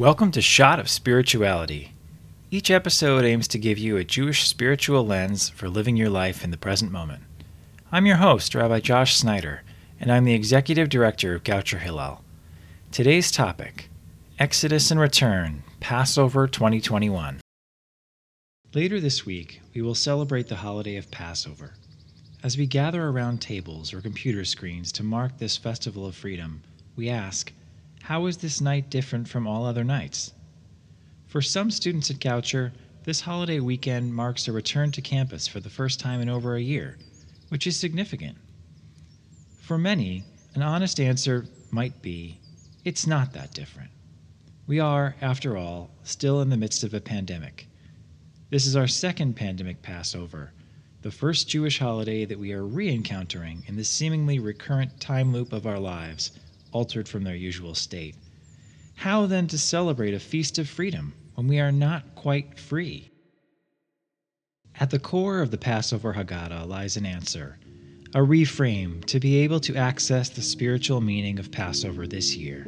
Welcome to Shot of Spirituality. Each episode aims to give you a Jewish spiritual lens for living your life in the present moment. I'm your host, Rabbi Josh Snyder, and I'm the executive director of Goucher Hillel. Today's topic Exodus and Return, Passover 2021. Later this week, we will celebrate the holiday of Passover. As we gather around tables or computer screens to mark this festival of freedom, we ask, how is this night different from all other nights? For some students at Goucher, this holiday weekend marks a return to campus for the first time in over a year, which is significant. For many, an honest answer might be it's not that different. We are, after all, still in the midst of a pandemic. This is our second pandemic Passover, the first Jewish holiday that we are re encountering in the seemingly recurrent time loop of our lives, altered from their usual state. How then to celebrate a feast of freedom when we are not quite free? At the core of the Passover Haggadah lies an answer, a reframe to be able to access the spiritual meaning of Passover this year.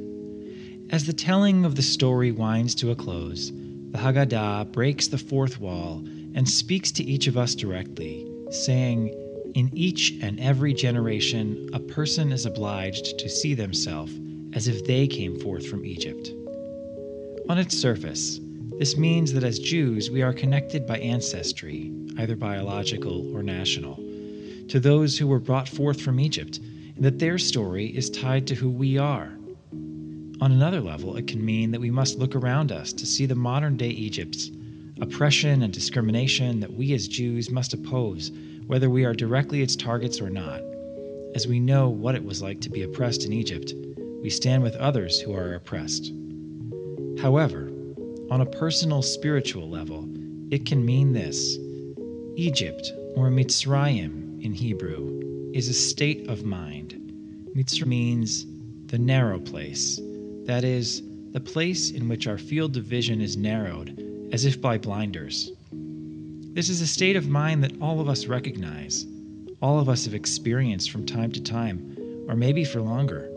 As the telling of the story winds to a close, the Haggadah breaks the fourth wall and speaks to each of us directly, saying, In each and every generation, a person is obliged to see themselves as if they came forth from Egypt. On its surface, this means that as Jews, we are connected by ancestry, either biological or national, to those who were brought forth from Egypt, and that their story is tied to who we are. On another level, it can mean that we must look around us to see the modern day Egypt's oppression and discrimination that we as Jews must oppose, whether we are directly its targets or not. As we know what it was like to be oppressed in Egypt, we stand with others who are oppressed. However, on a personal spiritual level, it can mean this Egypt, or Mitzrayim in Hebrew, is a state of mind. Mitzrayim means the narrow place, that is, the place in which our field of vision is narrowed as if by blinders. This is a state of mind that all of us recognize, all of us have experienced from time to time, or maybe for longer.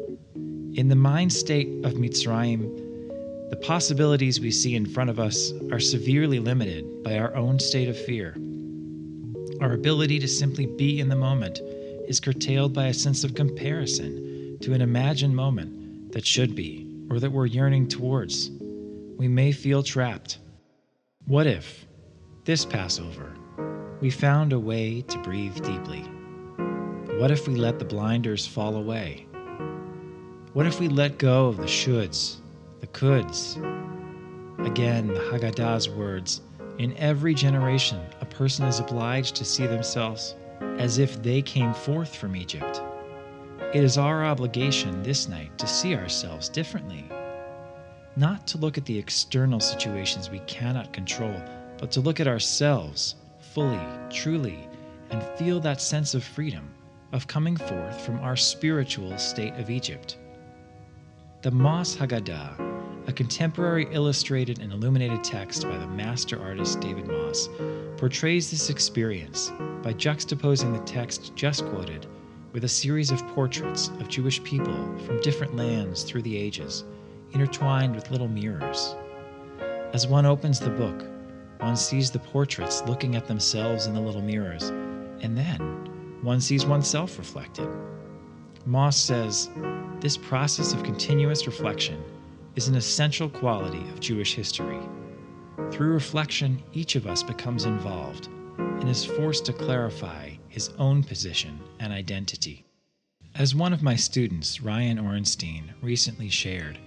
In the mind state of Mitzrayim, the possibilities we see in front of us are severely limited by our own state of fear. Our ability to simply be in the moment is curtailed by a sense of comparison to an imagined moment that should be or that we're yearning towards. We may feel trapped what if, this Passover, we found a way to breathe deeply? What if we let the blinders fall away? What if we let go of the shoulds, the coulds? Again, the Haggadah's words In every generation, a person is obliged to see themselves as if they came forth from Egypt. It is our obligation this night to see ourselves differently not to look at the external situations we cannot control, but to look at ourselves fully, truly, and feel that sense of freedom of coming forth from our spiritual state of Egypt. The Moss Haggadah, a contemporary illustrated and illuminated text by the master artist David Moss, portrays this experience by juxtaposing the text just quoted with a series of portraits of Jewish people from different lands through the ages intertwined with little mirrors. As one opens the book, one sees the portraits looking at themselves in the little mirrors, and then one sees oneself reflected. Moss says this process of continuous reflection is an essential quality of Jewish history. Through reflection, each of us becomes involved and is forced to clarify his own position and identity. As one of my students, Ryan Orenstein, recently shared,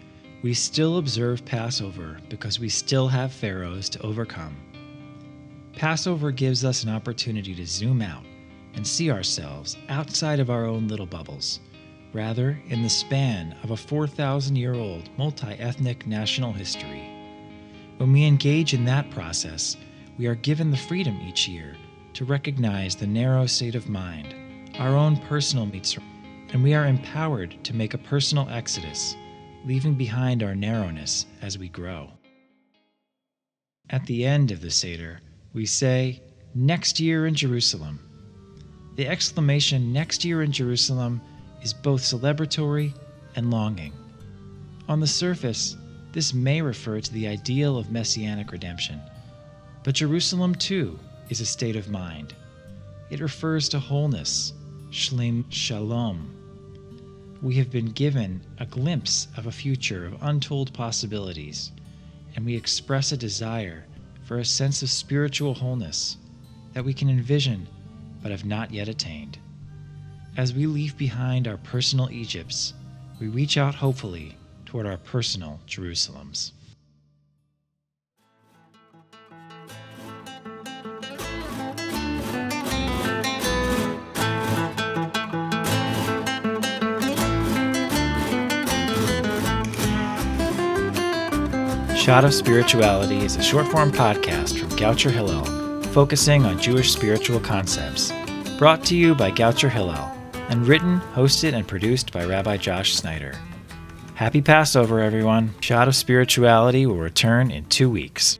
we still observe Passover because we still have Pharaohs to overcome. Passover gives us an opportunity to zoom out and see ourselves outside of our own little bubbles, rather, in the span of a 4,000 year old multi ethnic national history. When we engage in that process, we are given the freedom each year to recognize the narrow state of mind, our own personal mitzvah, and we are empowered to make a personal exodus leaving behind our narrowness as we grow. At the end of the Seder, we say, Next year in Jerusalem. The exclamation, Next year in Jerusalem, is both celebratory and longing. On the surface, This may refer to the ideal of messianic redemption. But Jerusalem, too, is a state of mind. It refers to wholeness, shlim shalom. We have been given a glimpse of a future of untold possibilities, and we express a desire for a sense of spiritual wholeness that we can envision but have not yet attained. As we leave behind our personal Egypts, we reach out hopefully toward our personal Jerusalems. Shot of Spirituality is a short form podcast from Goucher Hillel, focusing on Jewish spiritual concepts. Brought to you by Goucher Hillel, and written, hosted, and produced by Rabbi Josh Snyder. Happy Passover, everyone. Shot of Spirituality will return in two weeks.